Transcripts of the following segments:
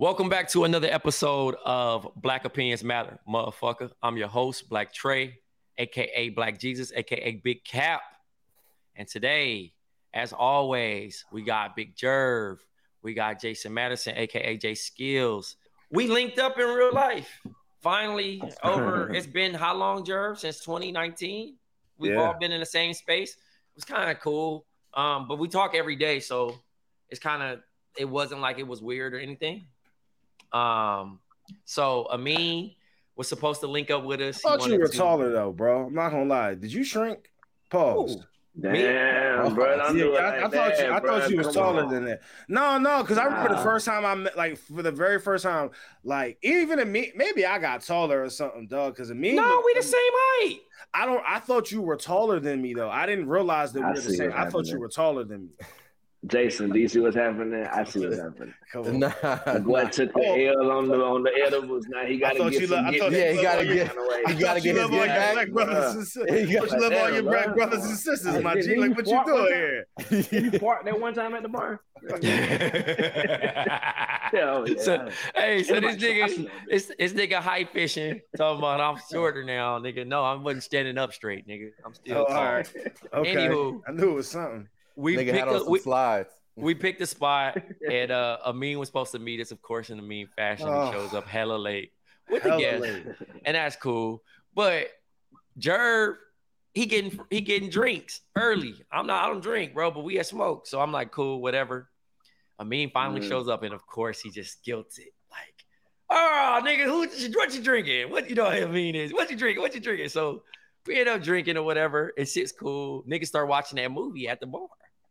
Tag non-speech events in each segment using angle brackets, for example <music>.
Welcome back to another episode of Black Opinions Matter, motherfucker. I'm your host, Black Tray, aka Black Jesus, aka Big Cap. And today, as always, we got Big Jerv, we got Jason Madison, aka J Skills. We linked up in real life. Finally, <laughs> over it's been how long, Jerv? Since 2019. We've Yeah. all been in the same space. It was kind of cool. Um, but we talk every day, so it's kind of it wasn't like it was weird or anything. Um, so Amin was supposed to link up with us. I thought you were to- taller though, bro. I'm not gonna lie. Did you shrink? Pause. Damn, bro. Oh, yeah, do I, like I thought you. I bro. thought you was taller on. than that. No, no, because I remember the first time I met, like for the very first time, like even in me, maybe I got taller or something, dog. Because of me, No, we the same height. I don't. I thought you were taller than me though. I didn't realize that we I were the same. I thought you were taller than me. Jason, do you see what's happening? I see what's happening. Come on. Nah, The boy nah. took the Oh. L on the on the edibles. Now he got to get some. lo- get Yeah, he gotta some get- kind of way. he gotta thought get you his love all get your back. black brothers and sisters. He got- Don't you love all your black brothers and sisters, my Did G. Like what you doing here? You parked that one time at the bar. <laughs> Hell yeah. So, hey, so this Everybody- nigga, this, this nigga high fishing, talking about I'm shorter now, nigga. No, I wasn't standing up straight, nigga. I'm still Oh, tall. all right. Okay. Anywho. I knew it was something. We Nigga picked a, we, slides. we picked a spot, <laughs> and uh, Amin was supposed to meet us, of course, in the mean fashion. Oh. He shows up hella late with the Hella guest, late. and that's cool. But Jerv, he getting he getting drinks early. I'm not, I don't drink, bro, but we had smoke, so I'm like, cool, whatever. Amin finally Mm. shows up, and of course, he just guilts it, like, oh, nigga, who what you drinking? What you know what I mean is what you drinking? What you drinking? So we end up drinking or whatever. And shit's cool. Niggas start watching that movie at the bar.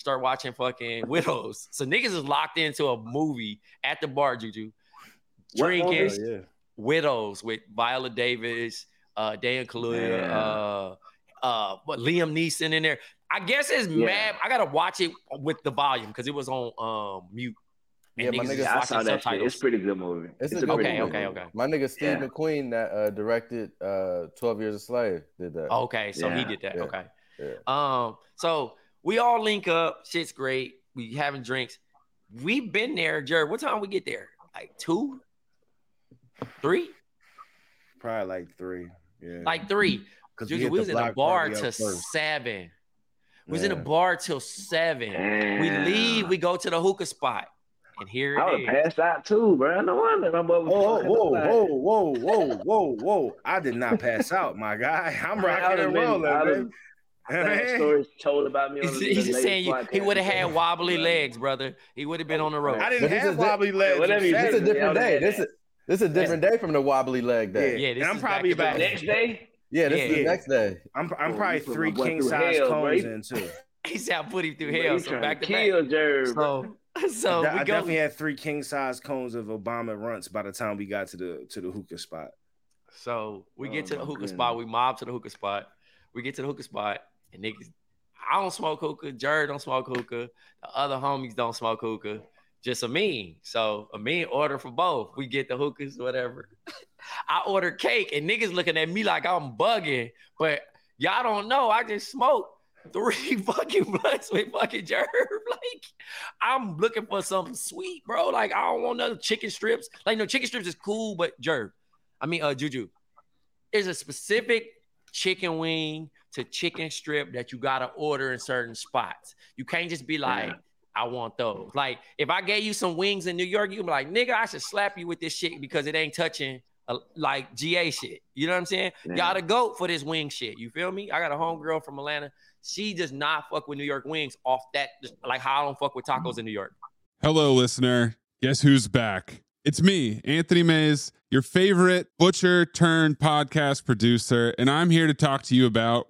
Start watching fucking Widows. So niggas is locked into a movie at the bar, Juju. Drinking? Oh, yeah. Widows with Viola Davis, uh, Dan Kaluuya, Yeah. uh, uh, what Liam Neeson in there. I guess it's Yeah. mad. I gotta watch it with the volume because it was on um mute. And Yeah, my niggas nigga- I watching saw that shit. subtitles. It's a pretty good movie. It's a a good pretty Okay, movie. okay, okay. My nigga Steve Yeah. McQueen that uh, directed uh, Twelve Years a Slave did that. Okay, so he did that. yeah, okay. yeah. Um, so we all link up. Shit's great. We having drinks. We've been there, Jared. What time we get there? Like two, three, Probably like three. Yeah. like three. because Juju, we was in a bar till seven. We was in a bar till seven. We leave. We go to the hookah spot, and here I would is. have passed out too, bro. No wonder my mother. Oh, whoa, whoa, whoa, whoa, whoa, whoa, whoa! I did not pass out, my guy. <laughs> I'm rocking and rolling, baby. That stories told about me on He's, the, he's the just saying you, he would have had wobbly legs, brother. He would have been on the road. I didn't But have is wobbly legs. whatever This is a different day. This is this is a different day from the wobbly leg day. Yeah, this and I'm is probably about. to Next day, Yeah, this Yeah. is the Yeah. next day. I'm I'm Oh, probably you three king through size hell, cones bro. in too. <laughs> He said I put him through hell, so back to to back. kill So, <laughs> so I we go. definitely had three king size cones of Obama Runtz by the time we got to the to the hookah spot. So we get Oh, to the my hookah goodness. spot. We mob to the hookah spot. We get to the hookah spot, and niggas, I don't smoke hookah. Jared don't smoke hookah. The other homies don't smoke hookah. Just Amin. So Amin order for both. We get the hookahs, whatever. <laughs> I order cake, and niggas looking at me like I'm bugging. But y'all don't know. I just smoked three <laughs> fucking blunts with fucking Jerv. <laughs> Like I'm looking for something sweet, bro. Like I don't want no chicken strips. Like no chicken strips is cool, but Jerv. I mean, uh, Juju. There's a specific chicken wing to chicken strip that you gotta order in certain spots. You can't just be like, Yeah. I want those. Like, if I gave you some wings in New York, you'd be like, nigga, I should slap you with this shit because it ain't touching uh, like GA shit. You know what I'm saying? Yeah. Y'all the goat for this wing shit. You feel me? I got a homegirl from Atlanta. She does not fuck with New York wings off that, like how I don't fuck with tacos in New York. Hello, listener. Guess who's back? It's me, Anthony Mays, your favorite butcher turned podcast producer, and I'm here to talk to you about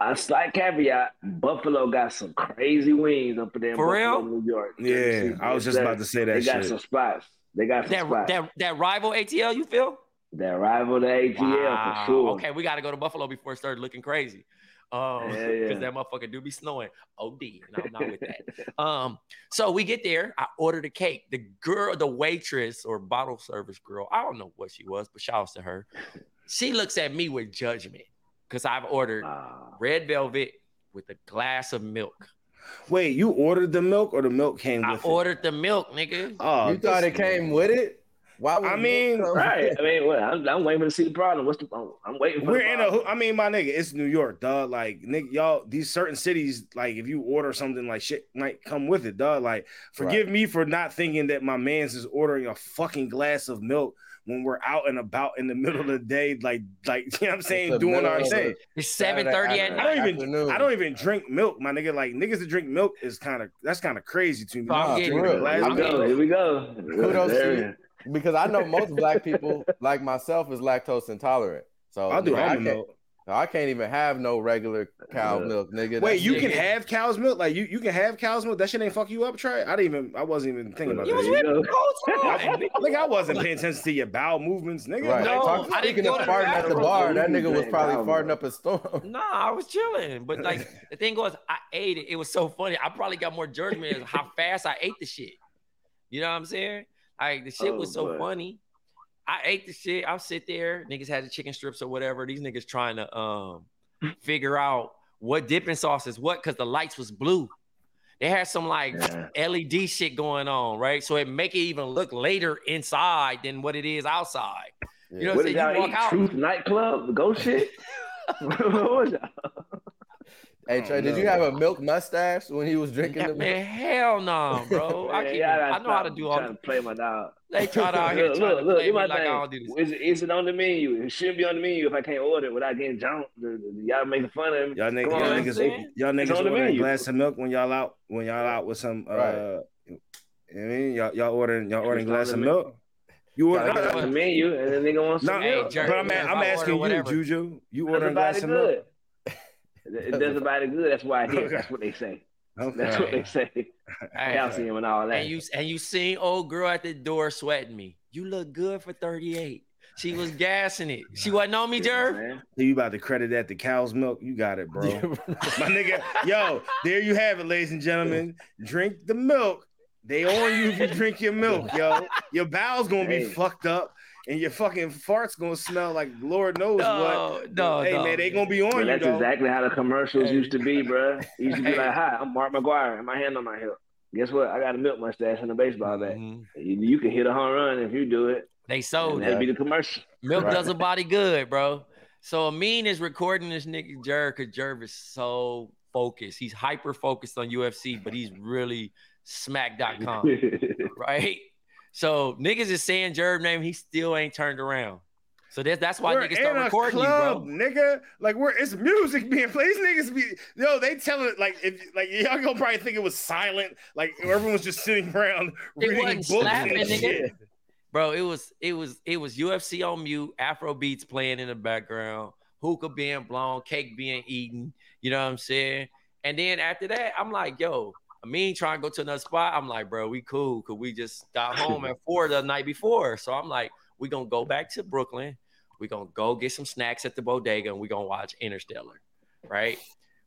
A slight caveat: Buffalo got some crazy wings up there in For Buffalo, real? New York. Yeah, I was just about to say that They got some spots. They got some That, spots. that, that rival ATL, you feel? That rival to ATL Wow. for sure. Okay, we got to go to Buffalo before it started looking crazy. Um, Yeah, <laughs> because yeah. that motherfucker do be snowing. OD, and I'm not with that. Um, so we get there. I order a cake. The girl, the waitress or bottle service girl, I don't know what she was, but shout shouts to her. She looks at me with judgment because I've ordered Ah. red velvet with a glass of milk. Wait, you ordered the milk or the milk came with I with ordered the milk, nigga. Oh, you thought it came with it? Why would I mean, right. I mean, well, I'm, I'm waiting to see the problem. What's the? I'm, I'm waiting for. We're the in a. I mean, my nigga, it's New York, dog. Like, nigga, y'all, these certain cities, like, if you order something, like, shit might come with it, dog. Like, forgive me for not thinking that my man's is ordering a fucking glass of milk when we're out and about in the middle of the day, like, like, <laughs> you know what I'm saying, doing our thing. It's Saturday 7:30 at night. I don't even, Afternoon. I don't even drink milk, my nigga. Like, niggas that drink milk is kind of, that's kind of crazy to me. So I'm Nah, getting for real. glass Here I'm we go. Here we go. Kudos to you. because I know most black people, like myself, is lactose intolerant. So I'll do like, almond milk. I can't even have no regular cow Uh, milk, nigga. Wait, That's you it. can have cow's milk? Like you, you can have cow's milk? That shit ain't fuck you up, Tray? I didn't even I wasn't even thinking about You was that. with you me go. the whole <laughs> I wasn't paying attention to your bowel movements, nigga. Right. No, Talk- I didn't Speaking go of to farting at the bar, that nigga was probably farting bro. up a storm. <laughs> Nah, I was chilling. But like <laughs> the thing was, I ate it. It was so funny. I probably got more judgment as how fast I ate the shit. You know what I'm saying? Like the shit Oh, was so boy. funny. I ate the shit. I'll sit there. Niggas had the chicken strips or whatever. These niggas trying to um figure out what dipping sauce is what because the lights was blue. They had some like Yeah. LED shit going on, right? So it make it even look later inside than what it is outside. You know what What I'm saying? You walk eat? out. Truth nightclub, ghost shit. <laughs> <laughs> what was y'all? Hey Tray, Oh, did you have a milk mustache when he was drinking Yeah, the man, hell no, bro. I, Man, keep, y'all gotta I know how to stop do all. Trying to play my dog. They try to out here Look, trying look, to look, play do me my like I don't do this. Is it, is it on the menu? It shouldn't be on the menu if I can't order it without getting jumped. The- the- Y'all making fun of me. Y'all niggas, y'all on, man. niggas, y'all niggas on the ordering a menu. glass of milk when y'all out when y'all out with some uh Right. you know what I mean y'all y'all ordering y'all ordering glass of the milk. You Gotta order It's on the menu, and the nigga wants no, some Hey. Jerry, but I'm, man, I'm asking you, whatever- Juju. You Does ordering the glass of milk? Good? It does the body good. That's why I hear. Okay. That's what they say. Okay. That's what they say. Hey, Calcium and all that. and you and you seen old girl at the door sweating me. You look good for 38. She was gassing it. She wasn't on me, Jerv. Man. You about to credit that to cow's milk? You got it, <laughs> bro. My nigga, yo, there you have it, ladies and gentlemen. Drink the milk. They on you if you drink your milk, yo. Your bowels gonna be Hey. fucked up, and your fucking farts gonna smell like Lord knows what. No, no, hey no, man, they gonna be on But you that's though. exactly how the commercials Hey. used to be, bro. It used to be Hey. like, "Hi, I'm Mark McGwire, and my hand on my hip. Guess what? I got a milk mustache and a baseball bat. Mhm. You, you can hit a home run if you do it. They And sold that'd be the commercial. Milk Right. does a body good, bro. So Amin is recording this nigga Jerv because Jerv is so focused. He's hyper focused on UFC, but he's really smack.com, <laughs> right? So niggas is saying Jerv name, he still ain't turned around. So that's that's why we're niggas start recording club, you, bro. nigga. Like we're it's music being played. These niggas be yo, they tell it like if like y'all gonna probably think it was silent, like everyone's just sitting around It reading wasn't books slapping, and nigga. shit. Bro, it was it was it was UFC on mute, Afro beats playing in the background, hookah being blown, cake being eaten. You know what I'm saying? And then after that, I'm like, yo, I mean, trying to go to another spot. I'm like, bro, we cool because we just got <laughs> home at four the night before. So I'm like, we gonna go back to Brooklyn. we gonna go get some snacks at the bodega and we gonna watch Interstellar. Right?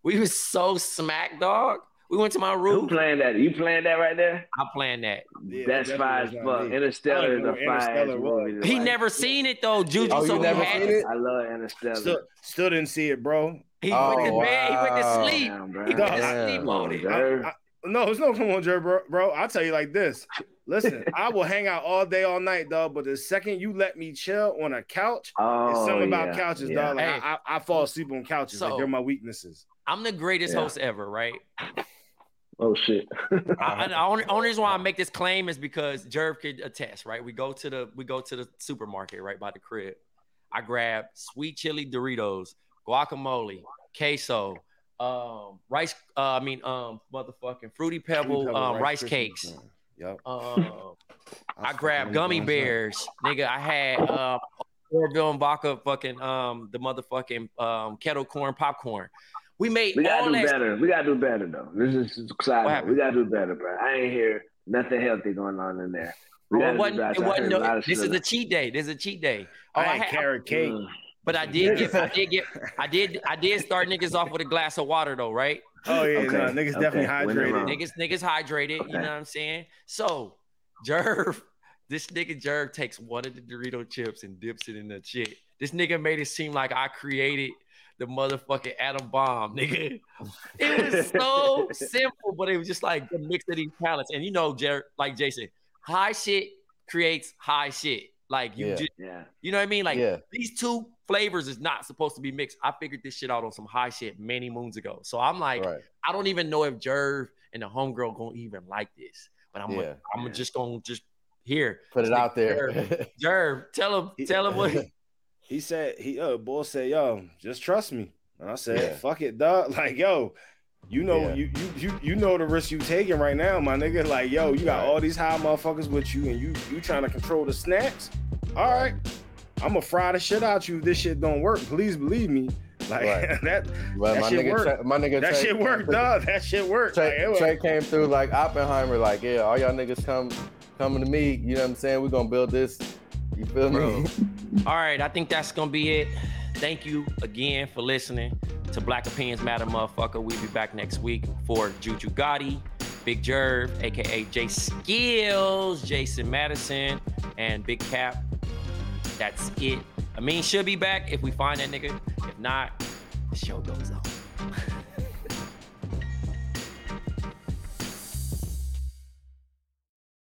We was so smack dog. We went to my room. Who room. playing that? You playing that right there? I planned that. Yeah, That's that fire as fuck. Interstellar is a know fire movie. He watch. never seen it though, Juju. Oh, so we never had seen it? I love Interstellar. Still, still didn't see it, bro. He Oh, went to bed. He went to sleep. Damn, bro. He went to Damn. sleep on it. I- I- no, it's no <laughs> come on, Jerry, bro, bro. I'll tell you like this. Listen, I will hang out all day, all night, dog. But the second you let me chill on a couch, Oh, it's something about couches, yeah. dog. Like Hey. I, I, I fall asleep on couches. like they're my weaknesses. I'm the greatest Yeah. host ever, right? Oh shit. I, I, the only, only reason why I make this claim is because Jerv could attest, right? We go to the we go to the supermarket right by the crib. I grab sweet chili Doritos, guacamole, queso, um, rice. Uh, I mean, um, motherfucking fruity pebble, um, rice cakes. Yep. Um, <laughs> I grabbed gummy bears, nigga. I had um, Orville Redenbacher, fucking um, the motherfucking um, kettle corn popcorn. We made We gotta all do that. better. We gotta do better though. This is exciting. We gotta do better, bro. I ain't hear nothing healthy going on in there. We Well, it wasn't, it wasn't heard a lot no, this is a cheat day. This is a cheat day. Oh, I I had had, carrot cake. Mm. But I did get, I did get, I did, I did start niggas off with a glass of water though, right? Oh yeah, Okay, no, niggas okay. definitely Went hydrated. Niggas, niggas hydrated. You know what I'm saying? So, Jerv, this nigga Jerv takes one of the Dorito chips and dips it in the shit. This nigga made it seem like I created the motherfucking atom bomb, nigga. It was so <laughs> simple, but it was just like the mix of these palettes. And you know, Jer, like Jason, high shit creates high shit. Like you Yeah. just, Yeah. you know what I mean? Like Yeah. these two flavors is not supposed to be mixed. I figured this shit out on some high shit many moons ago. So I'm like, Right. I don't even know if Jerv and the homegirl gonna even like this. But I'm Yeah. like, I'm Yeah. just gonna just here. Put it out there. <laughs> Jerv, tell him, tell him what <laughs> <laughs> He said, he uh boy said, yo, just trust me. And I said, Yeah. fuck it, dog. Like, yo, you know, Yeah. you you you you know the risk you taking right now, my nigga. Like, yo, you got all these high motherfuckers with you, and you you trying to control the snacks. All right, I'm gonna fry the shit out you. if This shit don't work. Please believe me. Like Right. <laughs> that, But that my shit nigga, worked. Tray, my nigga, that Tray shit worked, through- dog. That shit worked. Tray, it was- Tray came through like Oppenheimer, like, yeah, all y'all niggas come coming to me. You know what I'm saying? We're gonna build this. You feel Bro. me? <laughs> All right, I think that's gonna be it. Thank you again for listening to Black Opinions Matter, motherfucker. We'll be back next week for Juju Gotti, Big Jerv, aka Jay Skills, Jason Madison, and Big Cap. That's it. I mean, should be back if we find that nigga. If not, the show goes on.